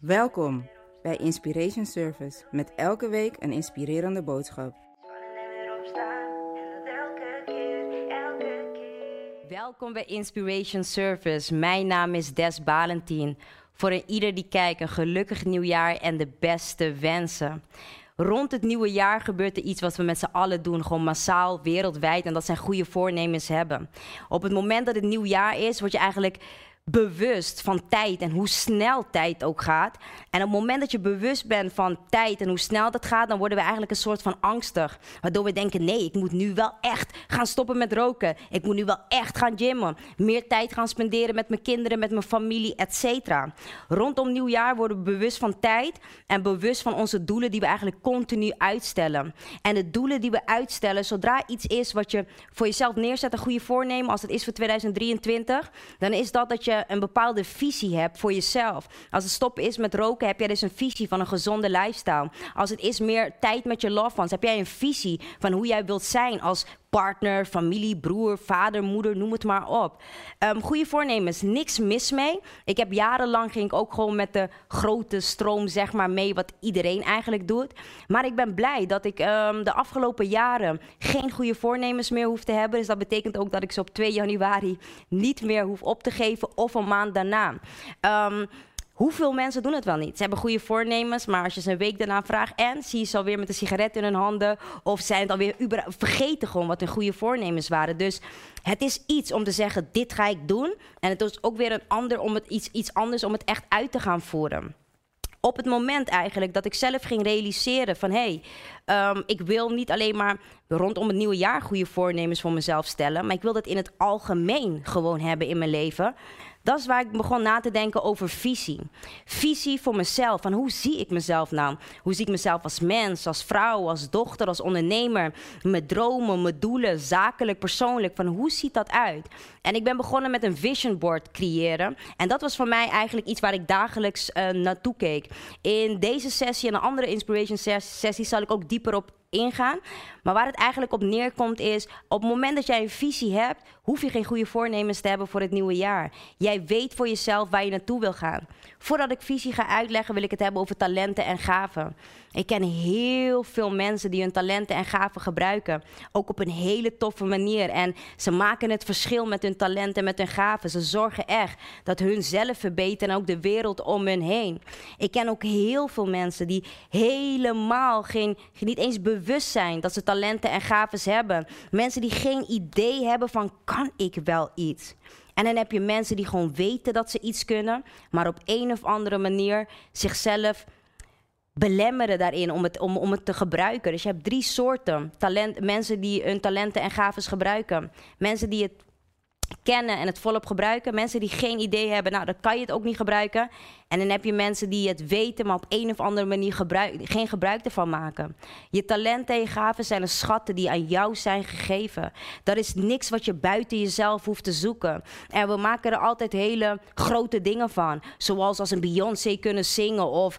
Welkom bij Inspiration Service met elke week een inspirerende boodschap. Welkom bij Inspiration Service. Mijn naam is Des Balentien. Voor een ieder die kijkt, een gelukkig nieuwjaar en de beste wensen. Rond het nieuwe jaar gebeurt er iets wat we met z'n allen doen, gewoon massaal, wereldwijd. En dat zijn goede voornemens hebben. Op het moment dat het nieuw jaar is, word je eigenlijk bewust van tijd en hoe snel tijd ook gaat. En op het moment dat je bewust bent van tijd en hoe snel dat gaat, dan worden we eigenlijk een soort van angstig. Waardoor we denken: nee, ik moet nu wel echt gaan stoppen met roken. Ik moet nu wel echt gaan gymmen. Meer tijd gaan spenderen met mijn kinderen, met mijn familie, etc. Rondom nieuwjaar worden we bewust van tijd en bewust van onze doelen die we eigenlijk continu uitstellen. En de doelen die we uitstellen, zodra iets is wat je voor jezelf neerzet, een goede voornemen, als het is voor 2023, dan is dat dat je een bepaalde visie hebt voor jezelf. Als het stoppen is met roken, heb jij dus een visie van een gezonde lifestyle. Als het is meer tijd met je loved ones, heb jij een visie van hoe jij wilt zijn als partner, familie, broer, vader, moeder, noem het maar op. Um, goede voornemens, niks mis mee. Ik heb jarenlang ging ik ook gewoon met de grote stroom zeg maar mee wat iedereen eigenlijk doet. Maar ik ben blij dat ik um, de afgelopen jaren geen goede voornemens meer hoef te hebben. Dus dat betekent ook dat ik ze op 2 januari niet meer hoef op te geven of een maand daarna. Um, Hoeveel mensen doen het wel niet? Ze hebben goede voornemens, maar als je ze een week daarna vraagt... en zie je ze alweer met een sigaret in hun handen... of zijn het alweer vergeten gewoon wat hun goede voornemens waren. Dus het is iets om te zeggen, dit ga ik doen. En het is ook weer een ander om het iets, iets anders om het echt uit te gaan voeren op het moment eigenlijk dat ik zelf ging realiseren van hé, hey, um, ik wil niet alleen maar rondom het nieuwe jaar goede voornemens voor mezelf stellen, maar ik wil dat in het algemeen gewoon hebben in mijn leven. Dat is waar ik begon na te denken over visie. Visie voor mezelf. Van hoe zie ik mezelf nou? Hoe zie ik mezelf als mens, als vrouw, als dochter, als ondernemer? Mijn dromen, mijn doelen, zakelijk, persoonlijk. Van hoe ziet dat uit? En ik ben begonnen met een vision board creëren. En dat was voor mij eigenlijk iets waar ik dagelijks uh, naartoe keek. In deze sessie en een andere inspiration sessie zal ik ook dieper op ingaan. Maar waar het eigenlijk op neerkomt is, op het moment dat jij een visie hebt, hoef je geen goede voornemens te hebben voor het nieuwe jaar. Jij weet voor jezelf waar je naartoe wil gaan. Voordat ik visie ga uitleggen, wil ik het hebben over talenten en gaven. Ik ken heel veel mensen die hun talenten en gaven gebruiken. Ook op een hele toffe manier. En ze maken het verschil met hun talenten en met hun gaven. Ze zorgen echt dat hun zelf verbeteren en ook de wereld om hun heen. Ik ken ook heel veel mensen die helemaal geen, niet eens bewust zijn dat ze talenten en gaven hebben. Mensen die geen idee hebben van kan ik wel iets. En dan heb je mensen die gewoon weten dat ze iets kunnen, maar op een of andere manier zichzelf belemmeren daarin om het, om, om het te gebruiken. Dus je hebt drie soorten talent, mensen die hun talenten en gaven gebruiken. Mensen die het kennen en het volop gebruiken. Mensen die geen idee hebben, nou dan kan je het ook niet gebruiken. En dan heb je mensen die het weten, maar op een of andere manier geen gebruik ervan maken. Je talenten en gaven zijn de schatten die aan jou zijn gegeven. Dat is niks wat je buiten jezelf hoeft te zoeken. En we maken er altijd hele grote dingen van. Zoals als een Beyoncé kunnen zingen of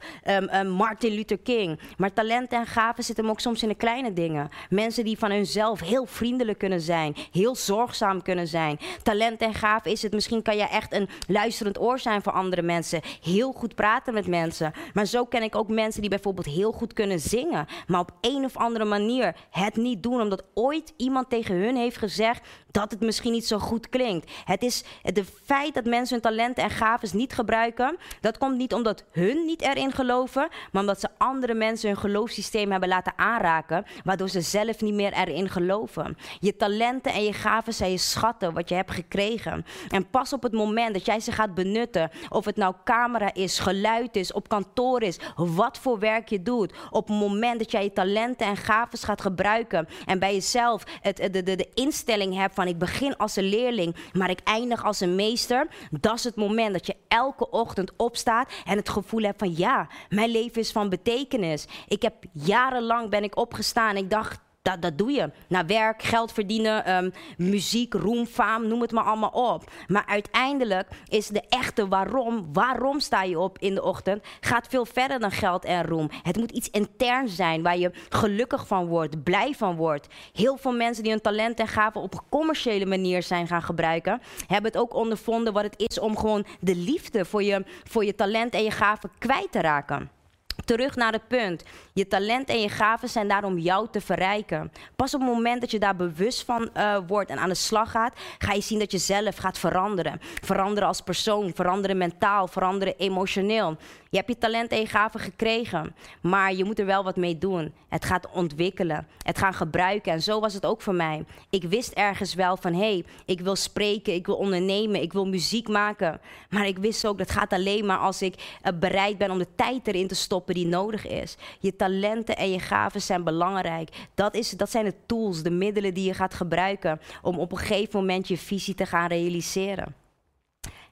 um, Martin Luther King. Maar talenten en gaven zitten ook soms in de kleine dingen. Mensen die van hunzelf heel vriendelijk kunnen zijn, heel zorgzaam kunnen zijn. Talent en gaven is het, misschien kan je echt een luisterend oor zijn voor andere mensen heel goed praten met mensen. Maar zo ken ik ook mensen die bijvoorbeeld heel goed kunnen zingen. Maar op een of andere manier het niet doen. Omdat ooit iemand tegen hun heeft gezegd dat het misschien niet zo goed klinkt. Het is het feit dat mensen hun talenten en gaven niet gebruiken. Dat komt niet omdat hun niet erin geloven. Maar omdat ze andere mensen hun geloofssysteem hebben laten aanraken. Waardoor ze zelf niet meer erin geloven. Je talenten en je gaven zijn je schatten. Wat je hebt gekregen. En pas op het moment dat jij ze gaat benutten. Of het nou camera is, geluid is, op kantoor is, wat voor werk je doet. Op het moment dat jij je talenten en gaven gaat gebruiken en bij jezelf het, de, de, de instelling hebt van ik begin als een leerling, maar ik eindig als een meester, dat is het moment dat je elke ochtend opstaat en het gevoel hebt van ja, mijn leven is van betekenis. Ik heb jarenlang ben ik opgestaan. Ik dacht dat, dat doe je. Naar werk, geld verdienen, ehm, muziek, roem, faam, noem het maar allemaal op. Maar uiteindelijk is de echte waarom, waarom sta je op in de ochtend, gaat veel verder dan geld en roem. Het moet iets intern zijn waar je gelukkig van wordt, blij van wordt. Heel veel mensen die hun talent en gaven op commerciële manier zijn gaan gebruiken, hebben het ook ondervonden wat het is om gewoon de liefde voor je, voor je talent en je gaven kwijt te raken. Terug naar het punt. Je talent en je gaven zijn daar om jou te verrijken. Pas op het moment dat je daar bewust van uh, wordt en aan de slag gaat, ga je zien dat je zelf gaat veranderen. Veranderen als persoon, veranderen mentaal, veranderen emotioneel. Je hebt je talent en je gaven gekregen, maar je moet er wel wat mee doen. Het gaat ontwikkelen, het gaan gebruiken. En zo was het ook voor mij. Ik wist ergens wel van, hé, hey, ik wil spreken, ik wil ondernemen, ik wil muziek maken. Maar ik wist ook, dat gaat alleen maar als ik uh, bereid ben om de tijd erin te stoppen die nodig is. Je talenten en je gaven zijn belangrijk. Dat, is, dat zijn de tools, de middelen die je gaat gebruiken om op een gegeven moment je visie te gaan realiseren.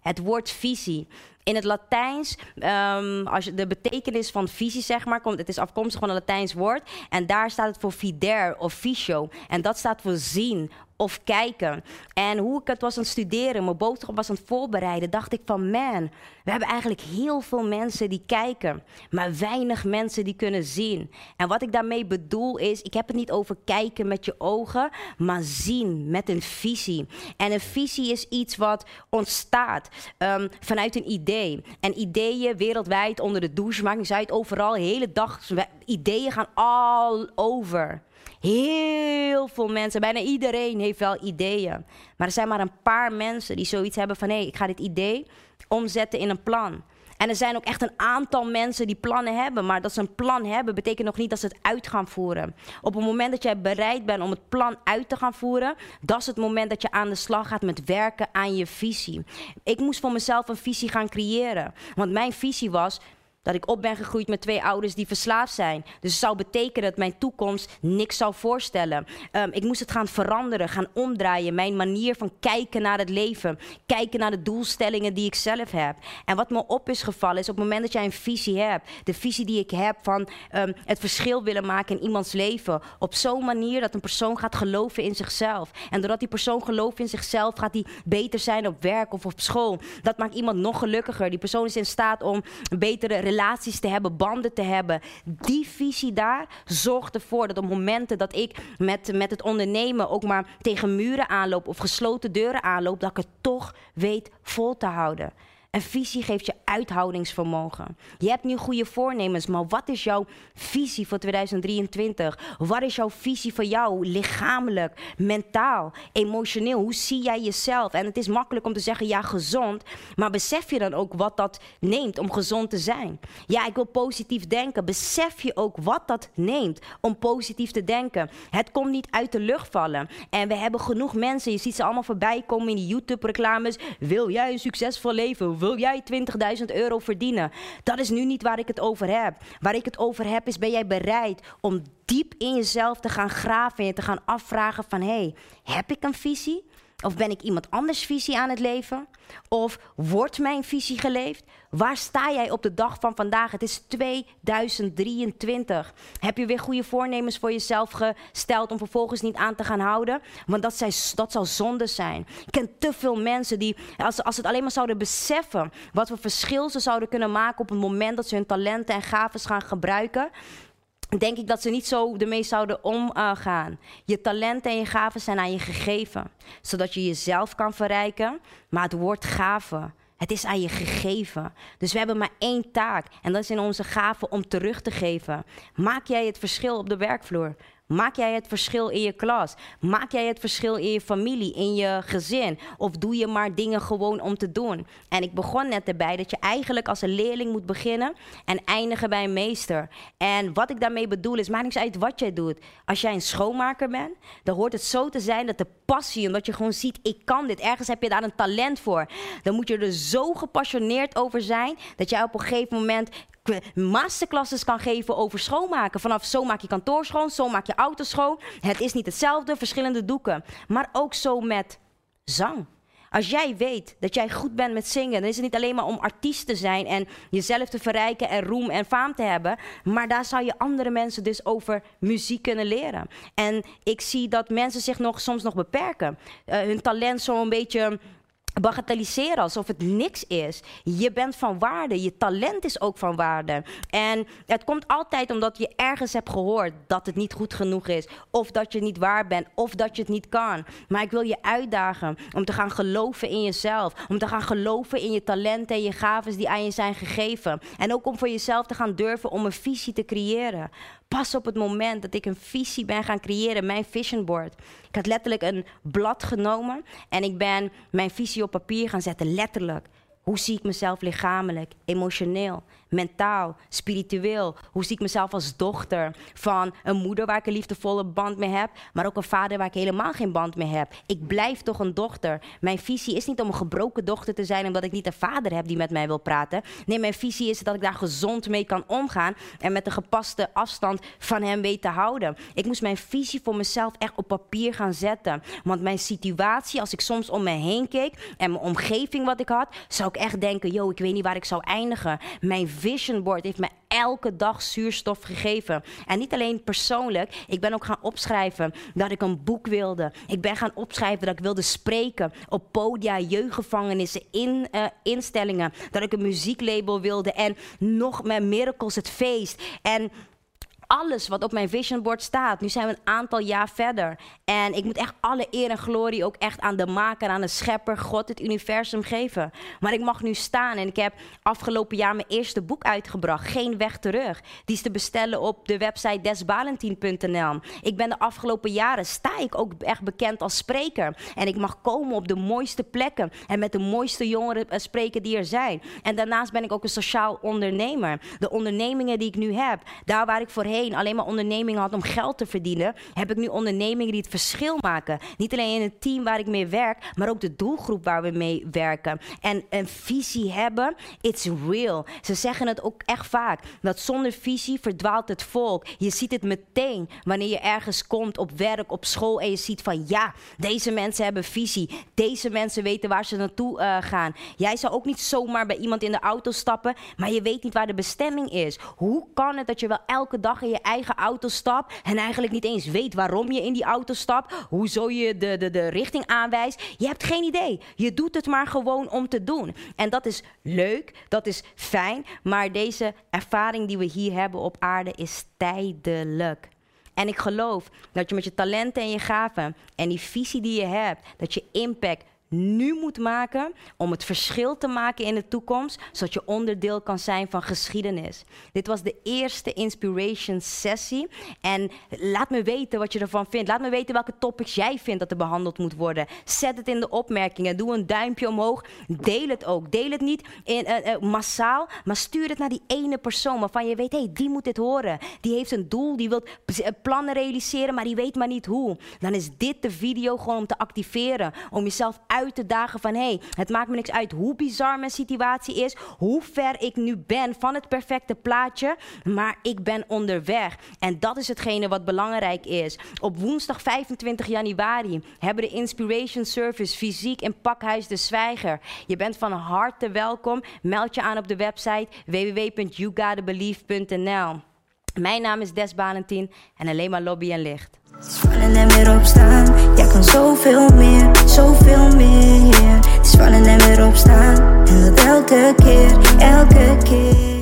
Het woord visie in het Latijns, um, als je de betekenis van visie zeg maar, komt, het is afkomstig van een Latijns woord. En daar staat het voor vider of visio. En dat staat voor zien of kijken. En hoe ik het was aan het studeren, mijn boodschap was aan het voorbereiden, dacht ik van man, we hebben eigenlijk heel veel mensen die kijken, maar weinig mensen die kunnen zien. En wat ik daarmee bedoel is, ik heb het niet over kijken met je ogen, maar zien met een visie. En een visie is iets wat ontstaat um, vanuit een idee. En ideeën wereldwijd onder de douche maakt niet uit, overal, hele dag, ideeën gaan all over. Heel veel mensen, bijna iedereen heeft wel ideeën. Maar er zijn maar een paar mensen die zoiets hebben van... hé, ik ga dit idee omzetten in een plan. En er zijn ook echt een aantal mensen die plannen hebben. Maar dat ze een plan hebben, betekent nog niet dat ze het uit gaan voeren. Op het moment dat jij bereid bent om het plan uit te gaan voeren, dat is het moment dat je aan de slag gaat met werken aan je visie. Ik moest voor mezelf een visie gaan creëren. Want mijn visie was: dat ik op ben gegroeid met twee ouders die verslaafd zijn. Dus het zou betekenen dat mijn toekomst niks zou voorstellen. Um, ik moest het gaan veranderen, gaan omdraaien. Mijn manier van kijken naar het leven. Kijken naar de doelstellingen die ik zelf heb. En wat me op is gevallen is op het moment dat jij een visie hebt. De visie die ik heb van um, het verschil willen maken in iemands leven. Op zo'n manier dat een persoon gaat geloven in zichzelf. En doordat die persoon gelooft in zichzelf, gaat hij beter zijn op werk of op school. Dat maakt iemand nog gelukkiger. Die persoon is in staat om betere relatie relaties te hebben, banden te hebben. Die visie daar zorgt ervoor dat op momenten dat ik met, met het ondernemen ook maar tegen muren aanloop of gesloten deuren aanloop, dat ik het toch weet vol te houden. Een visie geeft je uithoudingsvermogen. Je hebt nu goede voornemens, maar wat is jouw visie voor 2023? Wat is jouw visie voor jou, lichamelijk, mentaal, emotioneel? Hoe zie jij jezelf? En het is makkelijk om te zeggen, ja, gezond. Maar besef je dan ook wat dat neemt om gezond te zijn? Ja, ik wil positief denken. Besef je ook wat dat neemt om positief te denken? Het komt niet uit de lucht vallen. En we hebben genoeg mensen, je ziet ze allemaal voorbij komen in die YouTube-reclames. Wil jij een succesvol leven? Wil jij 20.000 euro verdienen? Dat is nu niet waar ik het over heb. Waar ik het over heb is, ben jij bereid om diep in jezelf te gaan graven en te gaan afvragen van, hey, heb ik een visie? Of ben ik iemand anders visie aan het leven? Of wordt mijn visie geleefd? Waar sta jij op de dag van vandaag? Het is 2023. Heb je weer goede voornemens voor jezelf gesteld om vervolgens niet aan te gaan houden? Want dat, zou zonde zijn. Ik ken te veel mensen die, als, als ze het alleen maar zouden beseffen, wat voor verschil ze zouden kunnen maken op het moment dat ze hun talenten en gaven gaan gebruiken, denk ik dat ze niet zo ermee zouden omgaan. je talenten en je gaven zijn aan je gegeven, zodat je jezelf kan verrijken. Maar het woord gaven, het is aan je gegeven. Dus we hebben maar één taak en dat is in onze gaven om terug te geven. Maak jij het verschil op de werkvloer? Maak jij het verschil in je klas? Maak jij het verschil in je familie, in je gezin? Of doe je maar dingen gewoon om te doen? En ik begon net erbij dat je eigenlijk als een leerling moet beginnen en eindigen bij een meester. En wat ik daarmee bedoel is, maakt niks uit wat jij doet. Als jij een schoonmaker bent, dan hoort het zo te zijn dat de passie, omdat je gewoon ziet, ik kan dit. Ergens heb je daar een talent voor. Dan moet je er zo gepassioneerd over zijn dat jij op een gegeven moment masterclasses kan geven over schoonmaken. Vanaf zo maak je kantoor schoon, zo maak je auto schoon. Het is niet hetzelfde, verschillende doeken. Maar ook zo met zang. Als jij weet dat jij goed bent met zingen, dan is het niet alleen maar om artiest te zijn en jezelf te verrijken en roem en faam te hebben. Maar daar zou je andere mensen dus over muziek kunnen leren. En ik zie dat mensen zich nog, soms nog beperken. Uh, hun talent zo'n beetje bagatelliseren alsof het niks is. Je bent van waarde. Je talent is ook van waarde. En het komt altijd omdat je ergens hebt gehoord dat het niet goed genoeg is. Of dat je niet waar bent. Of dat je het niet kan. Maar ik wil je uitdagen om te gaan geloven in jezelf. Om te gaan geloven in je talenten en je gaven die aan je zijn gegeven. En ook om voor jezelf te gaan durven om een visie te creëren. Pas op het moment dat ik een visie ben gaan creëren, mijn vision board. Ik had letterlijk een blad genomen en ik ben mijn visie op papier gaan zetten, letterlijk. Hoe zie ik mezelf lichamelijk, emotioneel, mentaal, spiritueel? Hoe zie ik mezelf als dochter van een moeder waar ik een liefdevolle band mee heb, maar ook een vader waar ik helemaal geen band mee heb? Ik blijf toch een dochter. Mijn visie is niet om een gebroken dochter te zijn omdat ik niet een vader heb die met mij wil praten. Nee, mijn visie is dat ik daar gezond mee kan omgaan en met een gepaste afstand van hem weet te houden. Ik moest mijn visie voor mezelf echt op papier gaan zetten. Want mijn situatie, als ik soms om me heen keek en mijn omgeving wat ik had, zou ik echt denken: yo, ik weet niet waar ik zou eindigen. Mijn vision board heeft me elke dag zuurstof gegeven. En niet alleen persoonlijk, ik ben ook gaan opschrijven dat ik een boek wilde. Ik ben gaan opschrijven dat ik wilde spreken op podia, jeugdgevangenissen, in, uh, instellingen. Dat ik een muzieklabel wilde en nog met Miracles, het feest. En alles wat op mijn vision board staat. Nu zijn we een aantal jaar verder. En ik moet echt alle eer en glorie ook echt aan de maker, aan de schepper, God, het universum geven. Maar ik mag nu staan en ik heb afgelopen jaar mijn eerste boek uitgebracht. Geen weg terug. Die is te bestellen op de website desbalentien.nl. Ik ben de afgelopen jaren, sta ik ook echt bekend als spreker. En ik mag komen op de mooiste plekken en met de mooiste jongeren eh, spreken die er zijn. En daarnaast ben ik ook een sociaal ondernemer. De ondernemingen die ik nu heb, daar waar ik voorheen alleen maar ondernemingen had om geld te verdienen, heb ik nu ondernemingen die het verschil maken. Niet alleen in het team waar ik mee werk, maar ook de doelgroep waar we mee werken. En een visie hebben, it's real. Ze zeggen het ook echt vaak, dat zonder visie verdwaalt het volk. Je ziet het meteen wanneer je ergens komt op werk, op school en je ziet van ja, deze mensen hebben visie. Deze mensen weten waar ze naartoe uh, gaan. Jij zou ook niet zomaar bij iemand in de auto stappen, maar je weet niet waar de bestemming is. Hoe kan het dat je wel elke dag je eigen auto stapt en eigenlijk niet eens weet waarom je in die auto stapt, hoezo je de, de, de richting aanwijst. Je hebt geen idee. Je doet het maar gewoon om te doen. En dat is leuk, dat is fijn, maar deze ervaring die we hier hebben op aarde is tijdelijk. En ik geloof dat je met je talenten en je gaven en die visie die je hebt, dat je impact nu moet maken om het verschil te maken in de toekomst, zodat je onderdeel kan zijn van geschiedenis. Dit was de eerste Inspiration sessie en laat me weten wat je ervan vindt. Laat me weten welke topics jij vindt dat er behandeld moet worden. Zet het in de opmerkingen, doe een duimpje omhoog, deel het ook. Deel het niet in, uh, uh, massaal, maar stuur het naar die ene persoon waarvan je weet, hé, hey, die moet dit horen. Die heeft een doel, die wil plannen realiseren, maar die weet maar niet hoe. Dan is dit de video gewoon om te activeren, om jezelf uit uit te dagen van hé, hey, het maakt me niks uit hoe bizar mijn situatie is, hoe ver ik nu ben van het perfecte plaatje, maar ik ben onderweg. En dat is hetgene wat belangrijk is. Op woensdag 25 januari hebben de Inspiration Service fysiek in Pakhuis de Zwijger. Je bent van harte welkom. Meld je aan op de website www.yougotabelieve.nl. Mijn naam is Des Balentien en alleen maar lobby en licht. Opstaan zoveel meer, zoveel meer. Het is vallen en weer opstaan. En dat elke keer, elke keer.